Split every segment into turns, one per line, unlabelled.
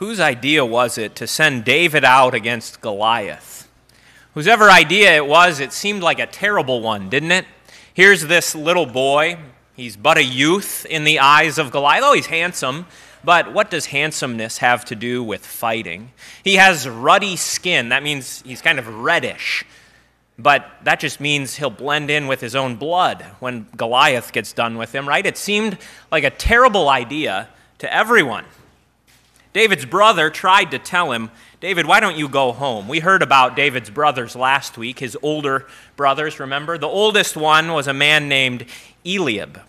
whose idea was it to send David out against Goliath? Whosever idea it was, it seemed like a terrible one, didn't it? Here's this little boy. He's but a youth in the eyes of Goliath. Oh, he's handsome. But what does handsomeness have to do with fighting? He has ruddy skin. That means he's kind of reddish. But that just means he'll blend in with his own blood when Goliath gets done with him, right? It seemed like a terrible idea to everyone. David's brother tried to tell him, David, why don't you go home? We heard about David's brothers last week, his older brothers, remember? The oldest one was a man named Eliab.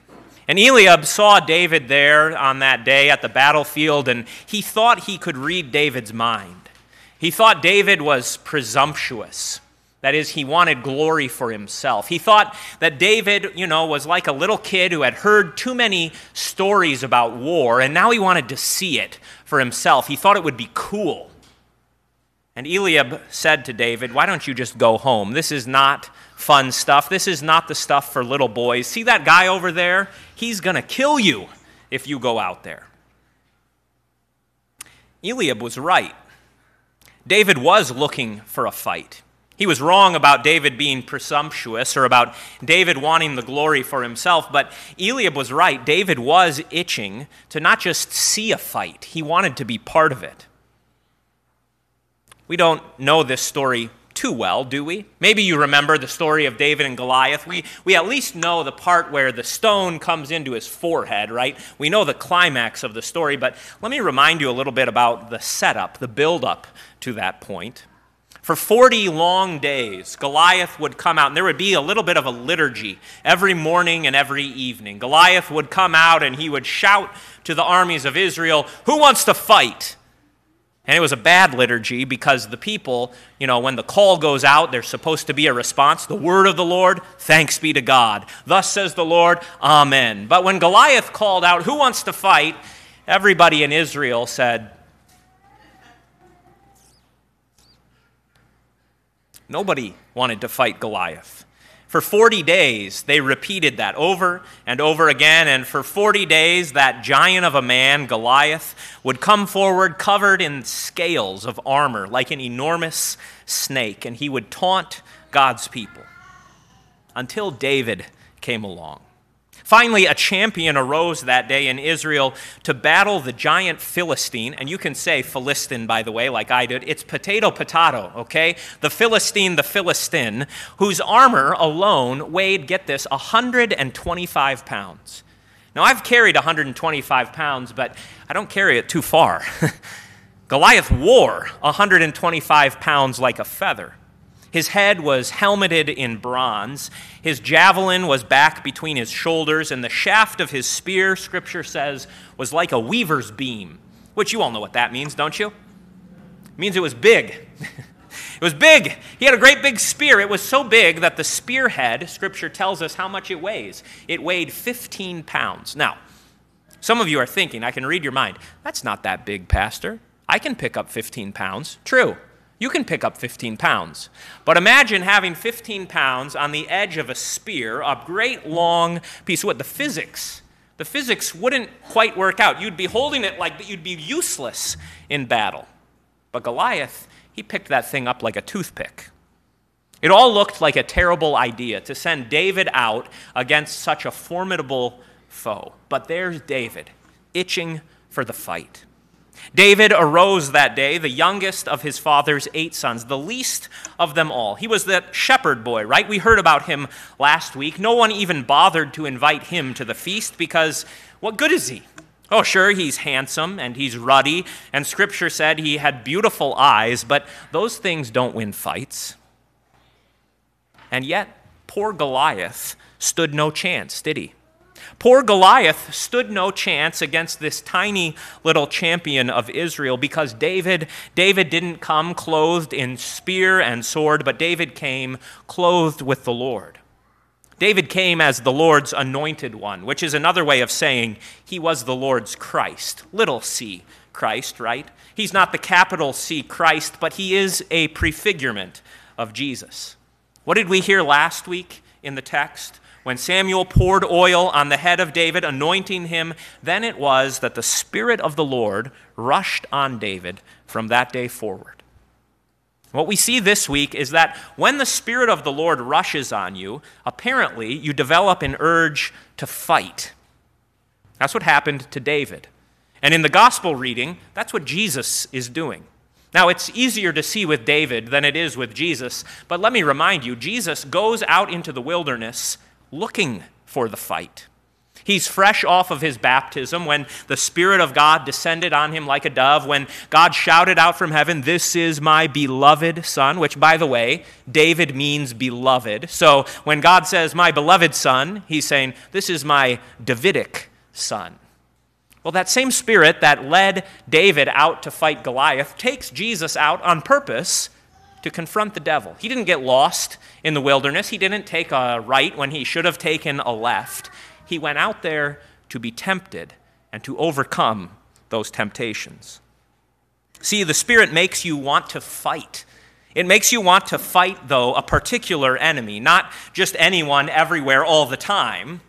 And Eliab saw David there on that day at the battlefield, and he thought he could read David's mind. He thought David was presumptuous. That is, he wanted glory for himself. He thought that David, you know, was like a little kid who had heard too many stories about war, and now he wanted to see it for himself. He thought it would be cool. And Eliab said to David, Why don't you just go home? This is not fun stuff. This is not the stuff for little boys. See that guy over there? He's going to kill you if you go out there. Eliab was right. David was looking for a fight. He was wrong about David being presumptuous or about David wanting the glory for himself, but Eliab was right. David was itching to not just see a fight, he wanted to be part of it. We don't know this story too well, do we? Maybe you remember the story of David and Goliath. We, we at least know the part where the stone comes into his forehead, right? We know the climax of the story, but let me remind you a little bit about the setup, the build-up to that point. For 40 long days, Goliath would come out, and there would be a little bit of a liturgy every morning and every evening. Goliath would come out and he would shout to the armies of Israel, Who wants to fight? And it was a bad liturgy because the people, you know, when the call goes out, there's supposed to be a response. The word of the Lord, thanks be to God. Thus says the Lord, Amen. But when Goliath called out, Who wants to fight? everybody in Israel said, Nobody wanted to fight Goliath. For 40 days, they repeated that over and over again. And for 40 days, that giant of a man, Goliath, would come forward covered in scales of armor like an enormous snake. And he would taunt God's people until David came along. Finally, a champion arose that day in Israel to battle the giant Philistine. And you can say Philistine, by the way, like I did. It's potato, potato, okay? The Philistine, the Philistine, whose armor alone weighed, get this, 125 pounds. Now, I've carried 125 pounds, but I don't carry it too far. Goliath wore 125 pounds like a feather. His head was helmeted in bronze. His javelin was back between his shoulders, and the shaft of his spear, scripture says, was like a weaver's beam, which you all know what that means, don't you? It means it was big. it was big. He had a great big spear. It was so big that the spearhead, scripture tells us how much it weighs. It weighed 15 pounds. Now, some of you are thinking, I can read your mind. That's not that big, Pastor. I can pick up 15 pounds. True you can pick up 15 pounds. But imagine having 15 pounds on the edge of a spear, a great long piece of wood. The physics, the physics wouldn't quite work out. You'd be holding it like you'd be useless in battle. But Goliath, he picked that thing up like a toothpick. It all looked like a terrible idea to send David out against such a formidable foe. But there's David, itching for the fight. David arose that day, the youngest of his father's eight sons, the least of them all. He was the shepherd boy, right? We heard about him last week. No one even bothered to invite him to the feast because what good is he? Oh, sure, he's handsome and he's ruddy, and scripture said he had beautiful eyes, but those things don't win fights. And yet, poor Goliath stood no chance, did he? Poor Goliath stood no chance against this tiny little champion of Israel because David David didn't come clothed in spear and sword, but David came clothed with the Lord. David came as the Lord's anointed one, which is another way of saying he was the Lord's Christ. Little c Christ, right? He's not the capital C Christ, but he is a prefigurement of Jesus. What did we hear last week in the text? When Samuel poured oil on the head of David, anointing him, then it was that the Spirit of the Lord rushed on David from that day forward. What we see this week is that when the Spirit of the Lord rushes on you, apparently you develop an urge to fight. That's what happened to David. And in the gospel reading, that's what Jesus is doing. Now, it's easier to see with David than it is with Jesus, but let me remind you Jesus goes out into the wilderness looking for the fight. He's fresh off of his baptism when the Spirit of God descended on him like a dove, when God shouted out from heaven, This is my beloved Son, which, by the way, David means beloved. So when God says, My beloved Son, he's saying, This is my Davidic Son. Well, that same Spirit that led David out to fight Goliath takes Jesus out on purpose to confront the devil. He didn't get lost in the wilderness, he didn't take a right when he should have taken a left. He went out there to be tempted and to overcome those temptations. See, the Spirit makes you want to fight. It makes you want to fight, though, a particular enemy, not just anyone everywhere all the time,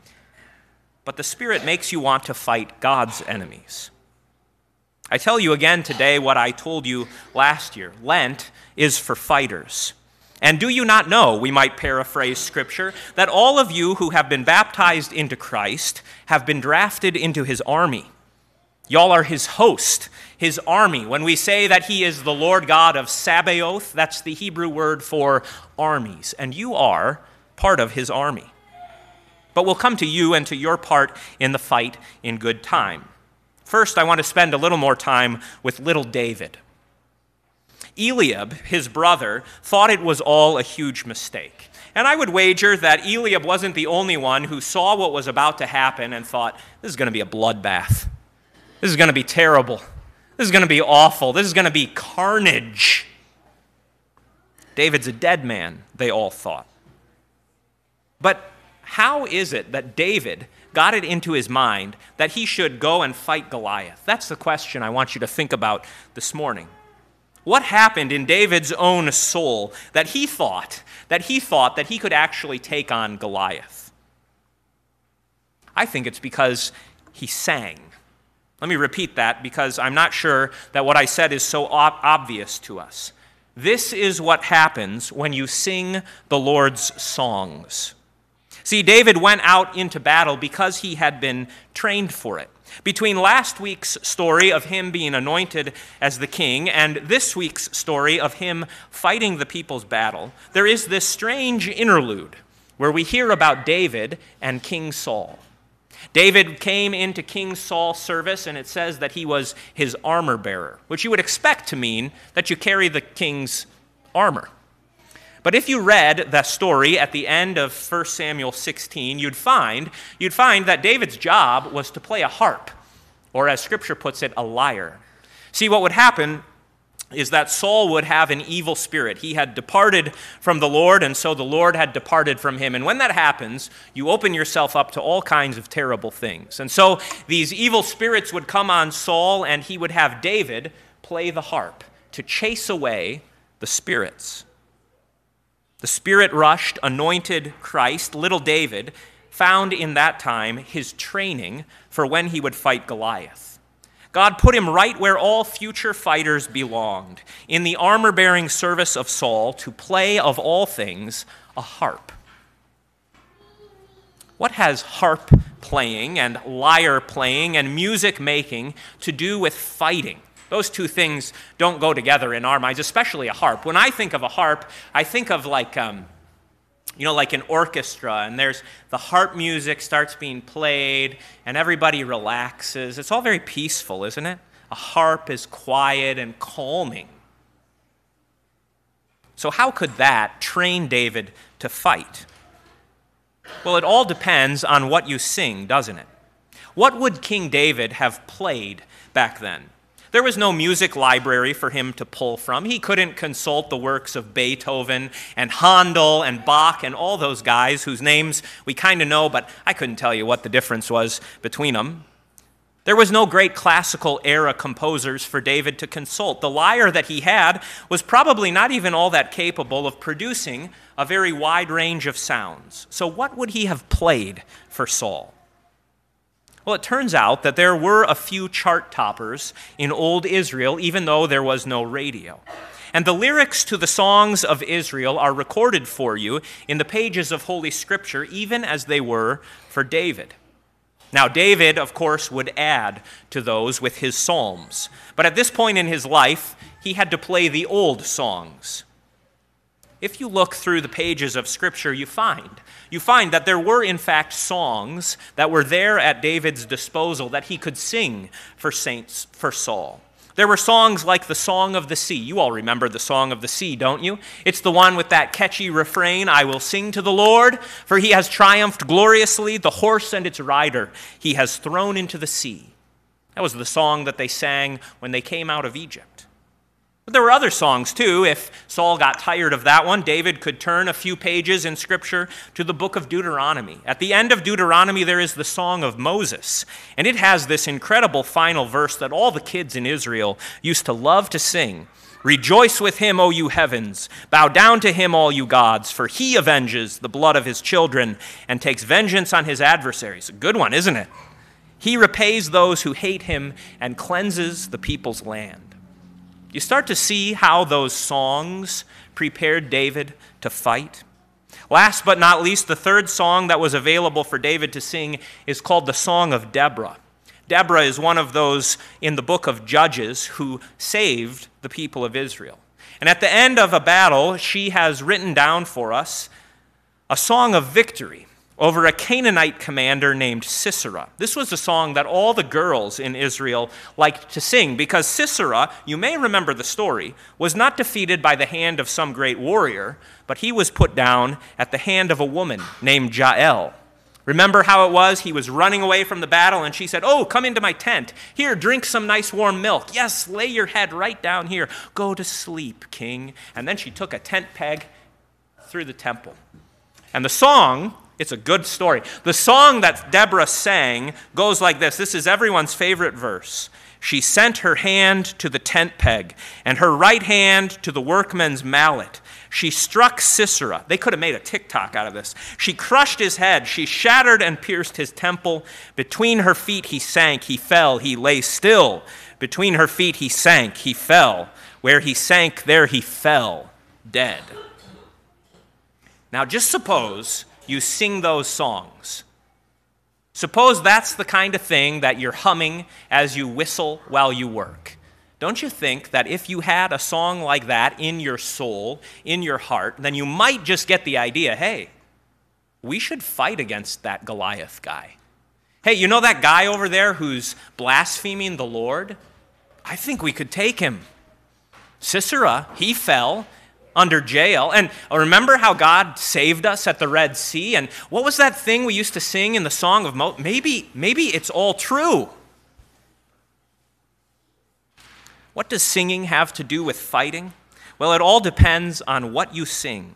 but the Spirit makes you want to fight God's enemies. I tell you again today what I told you last year Lent is for fighters. And do you not know, we might paraphrase Scripture, that all of you who have been baptized into Christ have been drafted into his army? Y'all are his host, his army. When we say that he is the Lord God of Sabaoth, that's the Hebrew word for armies. And you are part of his army. But we'll come to you and to your part in the fight in good time. First, I want to spend a little more time with little David. Eliab, his brother, thought it was all a huge mistake. And I would wager that Eliab wasn't the only one who saw what was about to happen and thought, this is going to be a bloodbath. This is going to be terrible. This is going to be awful. This is going to be carnage. David's a dead man, they all thought. But how is it that David got it into his mind that he should go and fight Goliath? That's the question I want you to think about this morning. What happened in David's own soul that he thought that he thought that he could actually take on Goliath? I think it's because he sang. Let me repeat that because I'm not sure that what I said is so ob- obvious to us. This is what happens when you sing the Lord's songs. See, David went out into battle because he had been trained for it. Between last week's story of him being anointed as the king and this week's story of him fighting the people's battle, there is this strange interlude where we hear about David and King Saul. David came into King Saul's service, and it says that he was his armor bearer, which you would expect to mean that you carry the king's armor. But if you read the story at the end of 1 Samuel 16, you'd find, you'd find that David's job was to play a harp, or as scripture puts it, a lyre. See, what would happen is that Saul would have an evil spirit. He had departed from the Lord, and so the Lord had departed from him. And when that happens, you open yourself up to all kinds of terrible things. And so these evil spirits would come on Saul, and he would have David play the harp to chase away the spirits. The Spirit rushed, anointed Christ, little David, found in that time his training for when he would fight Goliath. God put him right where all future fighters belonged, in the armor bearing service of Saul, to play, of all things, a harp. What has harp playing and lyre playing and music making to do with fighting? Those two things don't go together in our minds, especially a harp. When I think of a harp, I think of like, um, you know, like an orchestra, and there's the harp music starts being played, and everybody relaxes. It's all very peaceful, isn't it? A harp is quiet and calming. So, how could that train David to fight? Well, it all depends on what you sing, doesn't it? What would King David have played back then? There was no music library for him to pull from. He couldn't consult the works of Beethoven and Handel and Bach and all those guys whose names we kind of know, but I couldn't tell you what the difference was between them. There was no great classical era composers for David to consult. The lyre that he had was probably not even all that capable of producing a very wide range of sounds. So, what would he have played for Saul? Well, it turns out that there were a few chart toppers in old Israel, even though there was no radio. And the lyrics to the songs of Israel are recorded for you in the pages of Holy Scripture, even as they were for David. Now, David, of course, would add to those with his psalms. But at this point in his life, he had to play the old songs. If you look through the pages of Scripture, you find you find that there were in fact songs that were there at David's disposal that he could sing for saints for Saul. There were songs like the Song of the Sea. You all remember the Song of the Sea, don't you? It's the one with that catchy refrain I will sing to the Lord, for he has triumphed gloriously. The horse and its rider he has thrown into the sea. That was the song that they sang when they came out of Egypt. But there were other songs too. If Saul got tired of that one, David could turn a few pages in Scripture to the book of Deuteronomy. At the end of Deuteronomy, there is the Song of Moses, and it has this incredible final verse that all the kids in Israel used to love to sing. Rejoice with him, O you heavens. Bow down to him, all you gods, for he avenges the blood of his children and takes vengeance on his adversaries. A good one, isn't it? He repays those who hate him and cleanses the people's land. You start to see how those songs prepared David to fight. Last but not least, the third song that was available for David to sing is called the Song of Deborah. Deborah is one of those in the book of Judges who saved the people of Israel. And at the end of a battle, she has written down for us a song of victory over a Canaanite commander named Sisera. This was a song that all the girls in Israel liked to sing because Sisera, you may remember the story, was not defeated by the hand of some great warrior, but he was put down at the hand of a woman named Jael. Remember how it was? He was running away from the battle, and she said, Oh, come into my tent. Here, drink some nice warm milk. Yes, lay your head right down here. Go to sleep, king. And then she took a tent peg through the temple. And the song it's a good story. The song that Deborah sang goes like this this is everyone's favorite verse. She sent her hand to the tent peg and her right hand to the workman's mallet. She struck Sisera. They could have made a TikTok out of this. She crushed his head. She shattered and pierced his temple. Between her feet he sank. He fell. He lay still. Between her feet he sank. He fell. Where he sank, there he fell, dead. Now just suppose you sing those songs. Suppose that's the kind of thing that you're humming as you whistle while you work. Don't you think that if you had a song like that in your soul, in your heart, then you might just get the idea hey, we should fight against that Goliath guy. Hey, you know that guy over there who's blaspheming the Lord? I think we could take him. Sisera, he fell under Jael. And remember how God saved us at the Red Sea? And what was that thing we used to sing in the Song of Moses? Maybe, maybe it's all true. What does singing have to do with fighting? Well, it all depends on what you sing.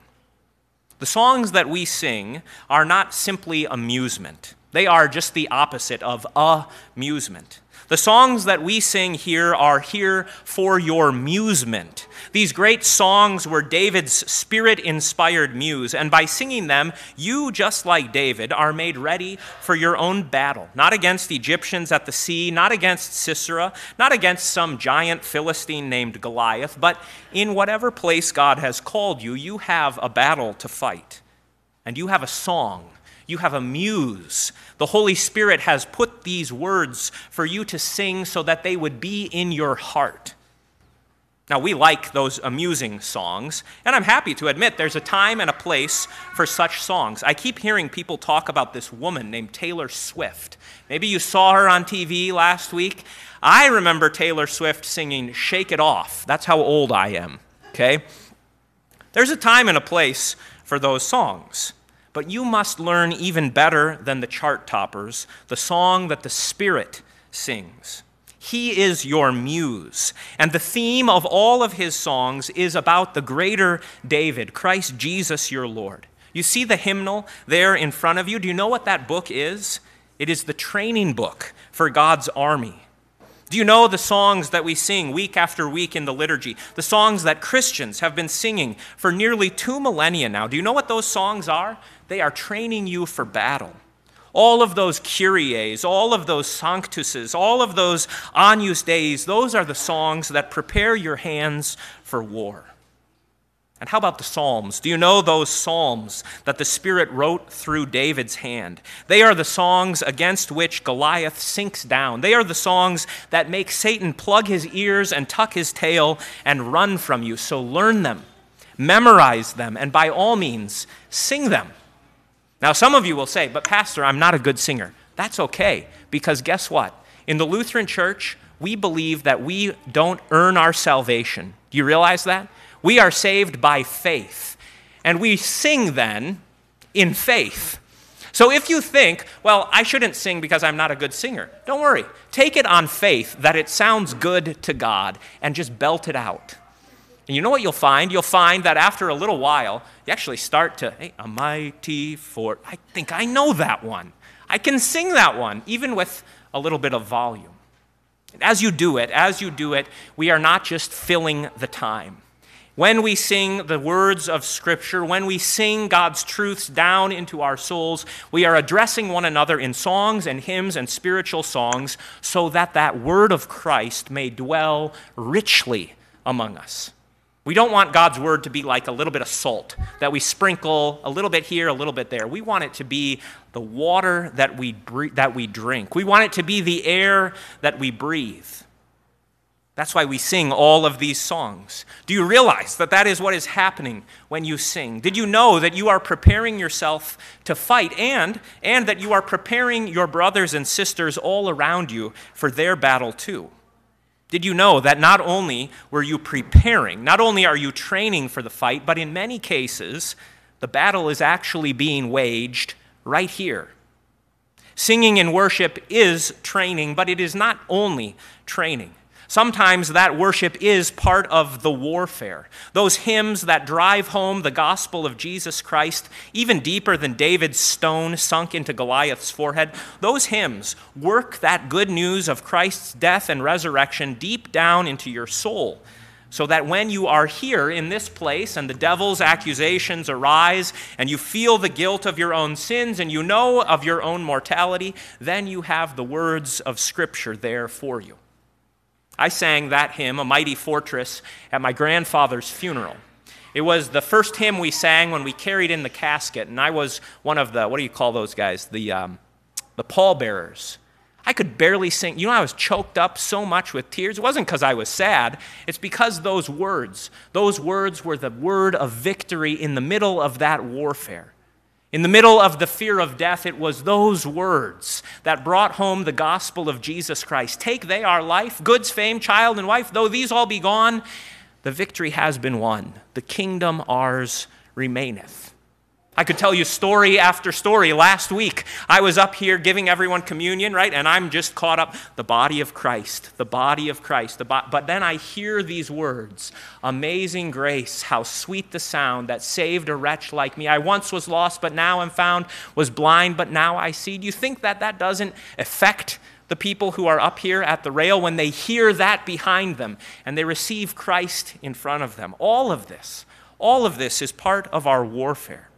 The songs that we sing are not simply amusement, they are just the opposite of amusement. The songs that we sing here are here for your musement. These great songs were David's spirit inspired muse, and by singing them, you, just like David, are made ready for your own battle. Not against Egyptians at the sea, not against Sisera, not against some giant Philistine named Goliath, but in whatever place God has called you, you have a battle to fight. And you have a song you have a muse. The Holy Spirit has put these words for you to sing so that they would be in your heart. Now, we like those amusing songs, and I'm happy to admit there's a time and a place for such songs. I keep hearing people talk about this woman named Taylor Swift. Maybe you saw her on TV last week. I remember Taylor Swift singing Shake It Off. That's how old I am, okay? There's a time and a place for those songs. But you must learn even better than the chart toppers the song that the Spirit sings. He is your muse. And the theme of all of his songs is about the greater David, Christ Jesus your Lord. You see the hymnal there in front of you? Do you know what that book is? it is the training book for God's army. Do you know the songs that we sing week after week in the liturgy? The songs that Christians have been singing for nearly two millennia now. Do you know what those songs are? They are training you for battle. All of those Kyries, all of those Sanctuses, all of those Agnus Deis, those are the songs that prepare your hands for war. And how about the Psalms? Do you know those Psalms that the Spirit wrote through David's hand? They are the songs against which Goliath sinks down. They are the songs that make Satan plug his ears and tuck his tail and run from you. So learn them, memorize them, and by all means, sing them. Now, some of you will say, but Pastor, I'm not a good singer. That's okay, because guess what? In the Lutheran Church, we believe that we don't earn our salvation. Do you realize that? We are saved by faith. And we sing then in faith. So if you think, well, I shouldn't sing because I'm not a good singer, don't worry. Take it on faith that it sounds good to God and just belt it out. And you know what you'll find? You'll find that after a little while, you actually start to, hey, a mighty fort. I think I know that one. I can sing that one, even with a little bit of volume. As you do it, as you do it, we are not just filling the time. When we sing the words of Scripture, when we sing God's truths down into our souls, we are addressing one another in songs and hymns and spiritual songs so that that word of Christ may dwell richly among us. We don't want God's word to be like a little bit of salt that we sprinkle a little bit here, a little bit there. We want it to be the water that we, that we drink. We want it to be the air that we breathe. That's why we sing all of these songs. Do you realize that that is what is happening when you sing? Did you know that you are preparing yourself to fight and and that you are preparing your brothers and sisters all around you for their battle too? Did you know that not only were you preparing, not only are you training for the fight, but in many cases the battle is actually being waged right here. Singing in worship is training, but it is not only training. Sometimes that worship is part of the warfare. Those hymns that drive home the gospel of Jesus Christ, even deeper than David's stone sunk into Goliath's forehead, those hymns work that good news of Christ's death and resurrection deep down into your soul. So that when you are here in this place and the devil's accusations arise and you feel the guilt of your own sins and you know of your own mortality, then you have the words of Scripture there for you. I sang that hymn, A Mighty Fortress, at my grandfather's funeral. It was the first hymn we sang when we carried in the casket, and I was one of the, what do you call those guys? The, um, the pallbearers. I could barely sing. You know, I was choked up so much with tears. It wasn't because I was sad, it's because those words, those words were the word of victory in the middle of that warfare. In the middle of the fear of death, it was those words that brought home the gospel of Jesus Christ. Take they our life, goods, fame, child, and wife, though these all be gone, the victory has been won. The kingdom ours remaineth. I could tell you story after story. Last week, I was up here giving everyone communion, right? And I'm just caught up. The body of Christ, the body of Christ. The bo- but then I hear these words Amazing grace, how sweet the sound that saved a wretch like me. I once was lost, but now I'm found, was blind, but now I see. Do you think that that doesn't affect the people who are up here at the rail when they hear that behind them and they receive Christ in front of them? All of this, all of this is part of our warfare.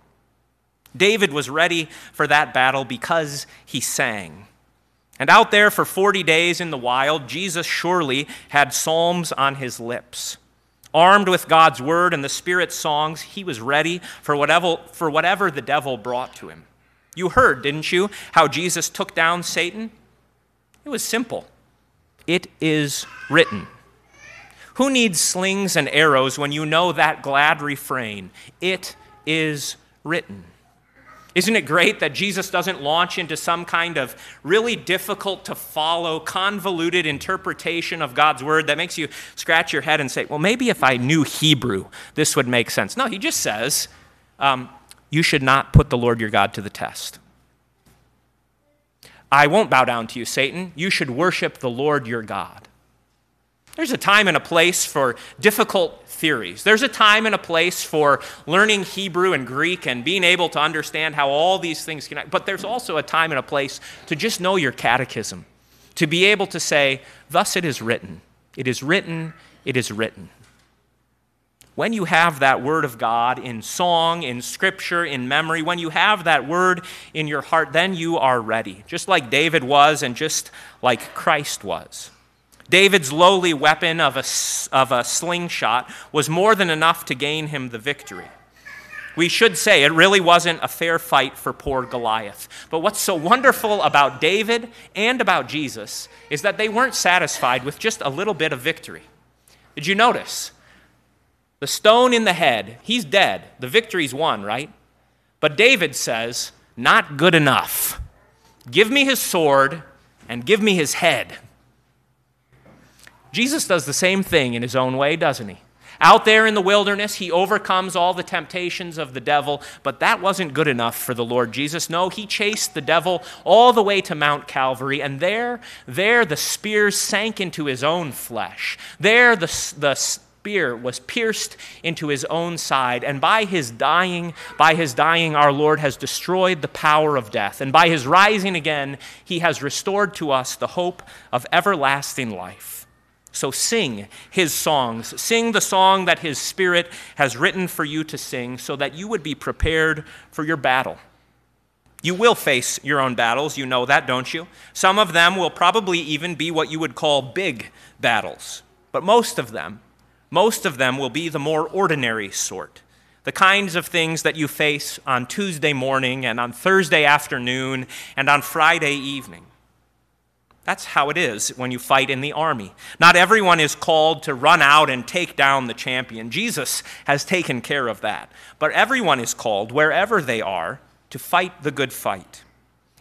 David was ready for that battle because he sang. And out there for 40 days in the wild, Jesus surely had psalms on his lips. Armed with God's word and the Spirit's songs, he was ready for whatever, for whatever the devil brought to him. You heard, didn't you, how Jesus took down Satan? It was simple. It is written. Who needs slings and arrows when you know that glad refrain? It is written. Isn't it great that Jesus doesn't launch into some kind of really difficult to follow, convoluted interpretation of God's word that makes you scratch your head and say, well, maybe if I knew Hebrew, this would make sense? No, he just says, um, you should not put the Lord your God to the test. I won't bow down to you, Satan. You should worship the Lord your God. There's a time and a place for difficult theories. There's a time and a place for learning Hebrew and Greek and being able to understand how all these things connect. But there's also a time and a place to just know your catechism, to be able to say, Thus it is written. It is written, it is written. When you have that word of God in song, in scripture, in memory, when you have that word in your heart, then you are ready, just like David was and just like Christ was. David's lowly weapon of a, of a slingshot was more than enough to gain him the victory. We should say it really wasn't a fair fight for poor Goliath. But what's so wonderful about David and about Jesus is that they weren't satisfied with just a little bit of victory. Did you notice? The stone in the head, he's dead. The victory's won, right? But David says, Not good enough. Give me his sword and give me his head. Jesus does the same thing in his own way, doesn't he? Out there in the wilderness, he overcomes all the temptations of the devil, but that wasn't good enough for the Lord Jesus. No, he chased the devil all the way to Mount Calvary, and there, there the spear sank into his own flesh. There the, the spear was pierced into his own side, and by his dying, by his dying, our Lord has destroyed the power of death, and by his rising again, he has restored to us the hope of everlasting life. So sing his songs. Sing the song that his spirit has written for you to sing so that you would be prepared for your battle. You will face your own battles, you know that, don't you? Some of them will probably even be what you would call big battles. But most of them, most of them will be the more ordinary sort. The kinds of things that you face on Tuesday morning and on Thursday afternoon and on Friday evening. That's how it is when you fight in the army. Not everyone is called to run out and take down the champion. Jesus has taken care of that. But everyone is called, wherever they are, to fight the good fight.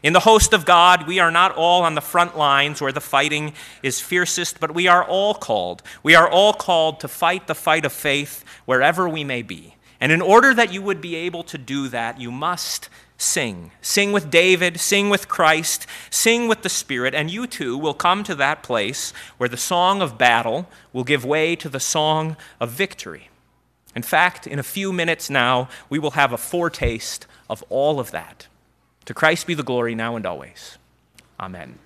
In the host of God, we are not all on the front lines where the fighting is fiercest, but we are all called. We are all called to fight the fight of faith wherever we may be. And in order that you would be able to do that, you must sing. Sing with David, sing with Christ, sing with the Spirit, and you too will come to that place where the song of battle will give way to the song of victory. In fact, in a few minutes now, we will have a foretaste of all of that. To Christ be the glory now and always. Amen.